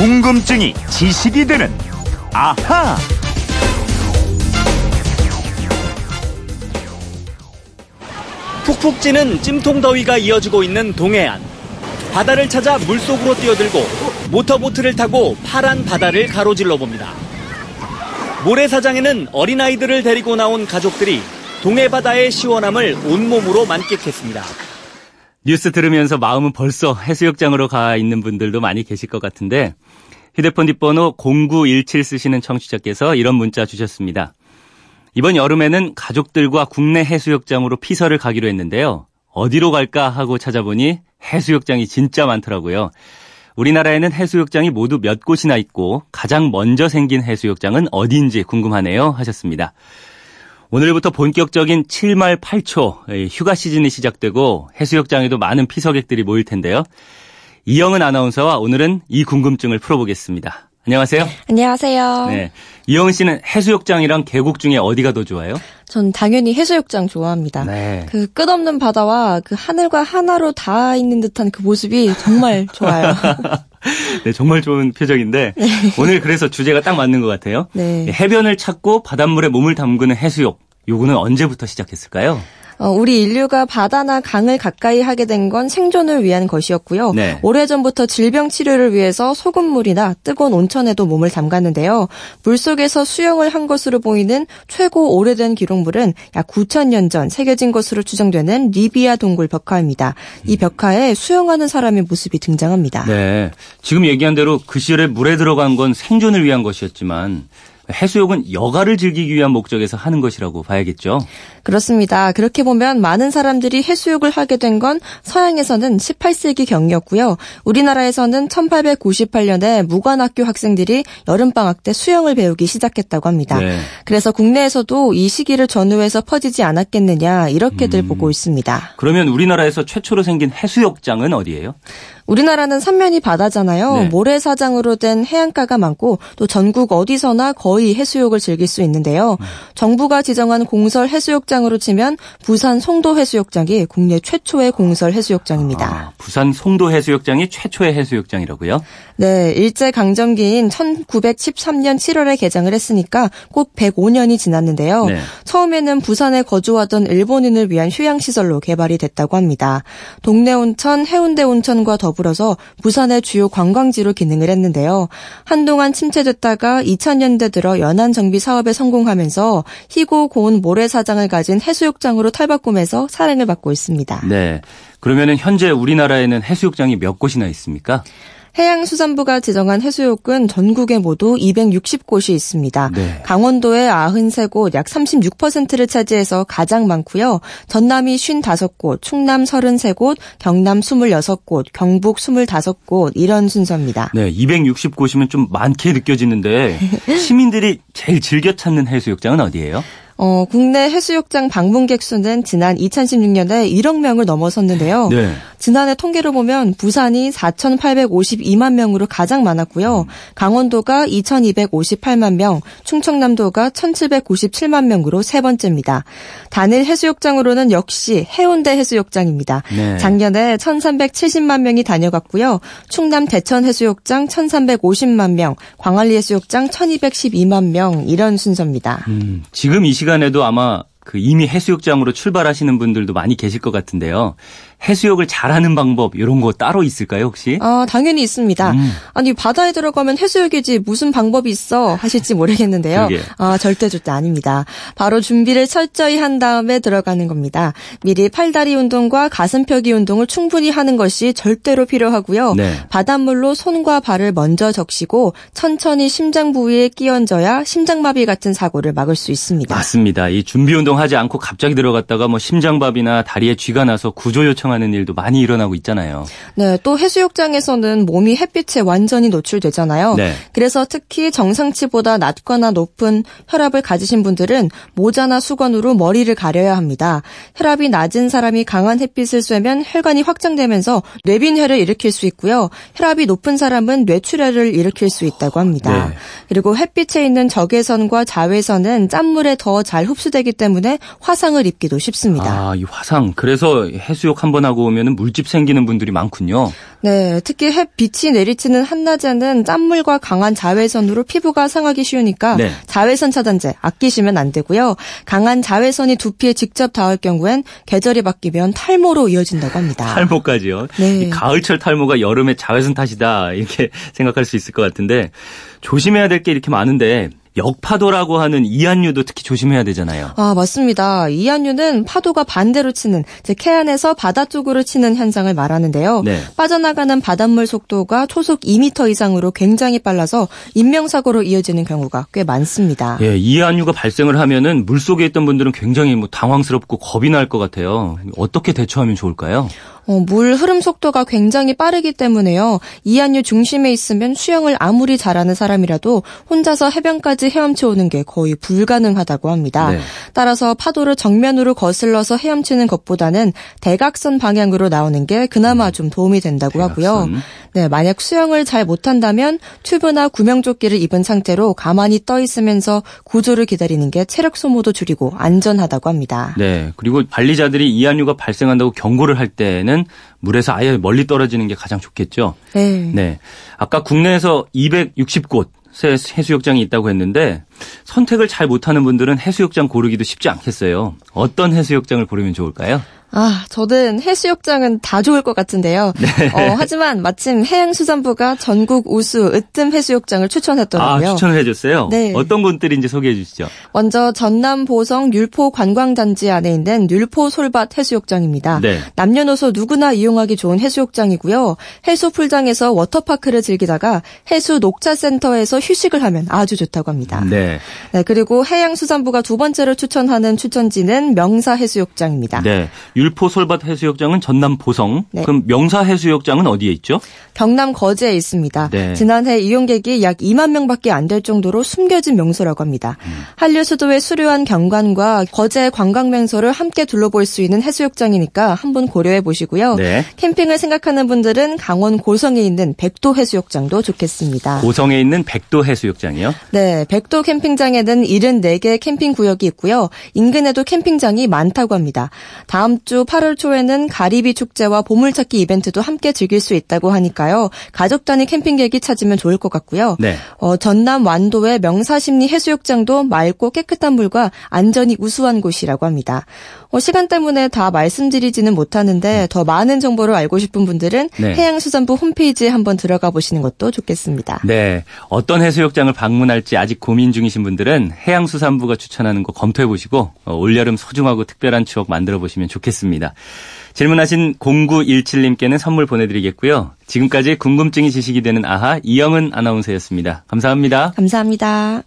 궁금증이 지식이 되는 아하. 푹푹 찌는 찜통 더위가 이어지고 있는 동해안. 바다를 찾아 물속으로 뛰어들고 모터보트를 타고 파란 바다를 가로질러 봅니다. 모래사장에는 어린아이들을 데리고 나온 가족들이 동해바다의 시원함을 온몸으로 만끽했습니다. 뉴스 들으면서 마음은 벌써 해수욕장으로 가 있는 분들도 많이 계실 것 같은데 휴대폰 뒷번호 0917 쓰시는 청취자께서 이런 문자 주셨습니다. 이번 여름에는 가족들과 국내 해수욕장으로 피서를 가기로 했는데요. 어디로 갈까 하고 찾아보니 해수욕장이 진짜 많더라고요. 우리나라에는 해수욕장이 모두 몇 곳이나 있고 가장 먼저 생긴 해수욕장은 어디인지 궁금하네요 하셨습니다. 오늘부터 본격적인 7말 8초 휴가 시즌이 시작되고 해수욕장에도 많은 피서객들이 모일 텐데요. 이영은 아나운서와 오늘은 이 궁금증을 풀어보겠습니다. 안녕하세요. 안녕하세요. 네. 이영은 씨는 해수욕장이랑 계곡 중에 어디가 더 좋아요? 전 당연히 해수욕장 좋아합니다. 네. 그 끝없는 바다와 그 하늘과 하나로 닿아 있는 듯한 그 모습이 정말 좋아요. 네, 정말 좋은 표정인데 오늘 그래서 주제가 딱 맞는 것 같아요. 네. 해변을 찾고 바닷물에 몸을 담그는 해수욕. 요거는 언제부터 시작했을까요? 어, 우리 인류가 바다나 강을 가까이 하게 된 건 생존을 위한 것이었고요. 네. 오래전부터 질병 치료를 위해서 소금물이나 뜨거운 온천에도 몸을 담갔는데요. 물속에서 수영을 한 것으로 보이는 최고 오래된 기록물은 약 9천년 전 새겨진 것으로 추정되는 리비아 동굴 벽화입니다. 이 벽화에 수영하는 사람의 모습이 등장합니다. 네. 지금 얘기한 대로 그 시절에 물에 들어간 건 생존을 위한 것이었지만 해수욕은 여가를 즐기기 위한 목적에서 하는 것이라고 봐야겠죠. 그렇습니다. 그렇게 보면 많은 사람들이 해수욕을 하게 된 건 서양에서는 18세기 경이었고요. 우리나라에서는 1898년에 무관학교 학생들이 여름방학 때 수영을 배우기 시작했다고 합니다. 네. 그래서 국내에서도 이 시기를 전후해서 퍼지지 않았겠느냐 이렇게들 음. 보고 있습니다. 그러면 우리나라에서 최초로 생긴 해수욕장은 어디예요? 우리나라는 삼면이 바다잖아요. 네. 모래사장으로 된 해안가가 많고 또 전국 어디서나 거의 해수욕을 즐길 수 있는데요. 음. 정부가 지정한 공설 해수욕장으로 치면 부산 송도 해수욕장이 국내 최초의 공설 해수욕장입니다. 아, 부산 송도 해수욕장이 최초의 해수욕장이라고요? 네, 일제 강점기인 1913년 7월에 개장을 했으니까 꼭 105년이 지났는데요. 네. 처음에는 부산에 거주하던 일본인을 위한 휴양 시설로 개발이 됐다고 합니다. 동네 온천, 해운대 온천과 더불어 서 부산의 주요 관광지로 기능을 했는데요. 한동안 침체됐다가 2000년대 들어 연안 정비 사업에 성공하면서 희고 고운 모래사장을 가진 해수욕장으로 탈바꿈해서 사랑을 받고 있습니다. 네. 그러면은 현재 우리나라에는 해수욕장이 몇 곳이나 있습니까? 해양수산부가 지정한 해수욕은 전국에 모두 260곳이 있습니다. 네. 강원도에 93곳, 약 36%를 차지해서 가장 많고요. 전남이 55곳, 충남 33곳, 경남 26곳, 경북 25곳 이런 순서입니다. 네, 260곳이면 좀 많게 느껴지는데 시민들이 제일 즐겨 찾는 해수욕장은 어디예요? 어, 국내 해수욕장 방문객 수는 지난 2016년에 1억 명을 넘어섰는데요. 네. 지난해 통계를 보면 부산이 4,852만 명으로 가장 많았고요. 강원도가 2,258만 명, 충청남도가 1,797만 명으로 세 번째입니다. 단일 해수욕장으로는 역시 해운대 해수욕장입니다. 네. 작년에 1,370만 명이 다녀갔고요. 충남 대천 해수욕장 1,350만 명, 광안리 해수욕장 1,212만 명 이런 순서입니다. 음, 지금 이 시간에도 아마 그 이미 해수욕장으로 출발하시는 분들도 많이 계실 것 같은데요. 해수욕을 잘하는 방법 이런 거 따로 있을까요 혹시? 아, 당연히 있습니다. 음. 아니, 바다에 들어가면 해수욕이지 무슨 방법이 있어 하실지 모르겠는데요. 아, 절대 절대 아닙니다. 바로 준비를 철저히 한 다음에 들어가는 겁니다. 미리 팔다리 운동과 가슴 펴기 운동을 충분히 하는 것이 절대로 필요하고요. 네. 바닷물로 손과 발을 먼저 적시고 천천히 심장 부위에 끼얹어야 심장마비 같은 사고를 막을 수 있습니다. 맞습니다. 이 준비 운동하지 않고 갑자기 들어갔다가 뭐 심장밥이나 다리에 쥐가 나서 구조 요청하는 일도 많이 일어나고 있잖아요. 네, 또 해수욕장에서는 몸이 햇빛에 완전히 노출되잖아요. 네. 그래서 특히 정상치보다 낮거나 높은 혈압을 가지신 분들은 모자나 수건으로 머리를 가려야 합니다. 혈압이 낮은 사람이 강한 햇빛을 쐬면 혈관이 확장되면서 뇌빈혈을 일으킬 수 있고요. 혈압이 높은 사람은 뇌출혈을 일으킬 수 있다고 합니다. 네. 그리고 햇빛에 있는 적외선과 자외선은 짠물에 더 잘 흡수되기 때문에 화상을 입기도 쉽습니다. 아, 이 화상. 그래서 해수욕 한번 번 하고 오면 물집 생기는 분들이 많군요. 네, 특히 햇빛이 내리치는 한낮에는 짠물과 강한 자외선으로 피부가 상하기 쉬우니까 네. 자외선 차단제 아끼시면 안 되고요. 강한 자외선이 두피에 직접 닿을 경우엔 계절이 바뀌면 탈모로 이어진다고 합니다. 탈모까지요. 네. 이 가을철 탈모가 여름에 자외선 탓이다 이렇게 생각할 수 있을 것 같은데 조심해야 될 게 이렇게 많은데 역파도라고 하는 이한류도 특히 조심해야 되잖아요. 아, 맞습니다. 이한류는 파도가 반대로 치는, 즉, 해안에서 바다 쪽으로 치는 현상을 말하는데요. 네. 빠져나가는 바닷물 속도가 초속 2m 이상으로 굉장히 빨라서 인명사고로 이어지는 경우가 꽤 많습니다. 예, 이한류가 발생을 하면은 물 속에 있던 분들은 굉장히 뭐 당황스럽고 겁이 날 것 같아요. 어떻게 대처하면 좋을까요? 어, 물 흐름 속도가 굉장히 빠르기 때문에요. 이한류 중심에 있으면 수영을 아무리 잘하는 사람이라도 혼자서 해변까지 헤엄쳐 오는 게 거의 불가능하다고 합니다. 네. 따라서 파도를 정면으로 거슬러서 헤엄치는 것보다는 대각선 방향으로 나오는 게 그나마 좀 도움이 된다고 하고요. 음. 대각선. 네, 만약 수영을 잘 못한다면 튜브나 구명조끼를 입은 상태로 가만히 떠 있으면서 구조를 기다리는 게 체력 소모도 줄이고 안전하다고 합니다. 네. 그리고 관리자들이 이한류가 발생한다고 경고를 할 때는 물에서 아예 멀리 떨어지는 게 가장 좋겠죠. 네. 네. 아까 국내에서 260곳 새 해수욕장이 있다고 했는데 선택을 잘 못하는 분들은 해수욕장 고르기도 쉽지 않겠어요. 어떤 해수욕장을 고르면 좋을까요? 아, 저는 해수욕장은 다 좋을 것 같은데요. 네. 어, 하지만 마침 해양수산부가 전국 우수 으뜸 해수욕장을 아, 추천했더라고요. 추천을 해줬어요? 네. 어떤 곳들인지 소개해 주시죠. 먼저 전남 보성 율포 관광단지 안에 있는 율포 솔밭 해수욕장입니다. 네. 남녀노소 누구나 이용하기 좋은 해수욕장이고요. 해수 풀장에서 워터파크를 즐기다가 해수 녹차센터에서 휴식을 하면 아주 좋다고 합니다. 네. 네, 그리고 해양수산부가 두 번째로 추천하는 추천지는 명사 해수욕장입니다. 네. 율포 솔밭 해수욕장은 전남 보성. 네. 그럼 명사 해수욕장은 어디에 있죠? 경남 거제에 있습니다. 네. 지난해 이용객이 약 2만 명밖에 안 될 정도로 숨겨진 명소라고 합니다. 음. 한류 수도의 수려한 경관과 거제 관광 명소를 함께 둘러볼 수 있는 해수욕장이니까 한번 고려해 보시고요. 네. 캠핑을 생각하는 분들은 강원 고성에 있는 백도 해수욕장도 좋겠습니다. 고성에 있는 백도 해수욕장이요. 네, 백도 캠핑장에는 74개 캠핑 구역이 있고요. 인근에도 캠핑장이 많다고 합니다. 다음 주 8월 초에는 가리비 축제와 보물찾기 이벤트도 함께 즐길 수 있다고 하니까요. 가족 단위 캠핑객이 찾으면 좋을 것 같고요. 네. 어, 전남 완도의 명사심리 해수욕장도 맑고 깨끗한 물과 안전이 우수한 곳이라고 합니다. 어, 시간 때문에 다 말씀드리지는 못하는데 더 많은 정보를 알고 싶은 분들은 네. 해양수산부 홈페이지에 한번 들어가 보시는 것도 좋겠습니다. 네. 어떤 해수욕장을 방문할지 아직 고민 중이신 분들은 해양수산부가 추천하는 거 검토해 보시고 어, 올여름 소중하고 특별한 추억 만들어 보시면 좋겠 습니다. 질문하신 0917님께는 선물 보내드리겠고요. 지금까지 궁금증이 지식이 되는 아하 이영은 아나운서였습니다. 감사합니다. 감사합니다.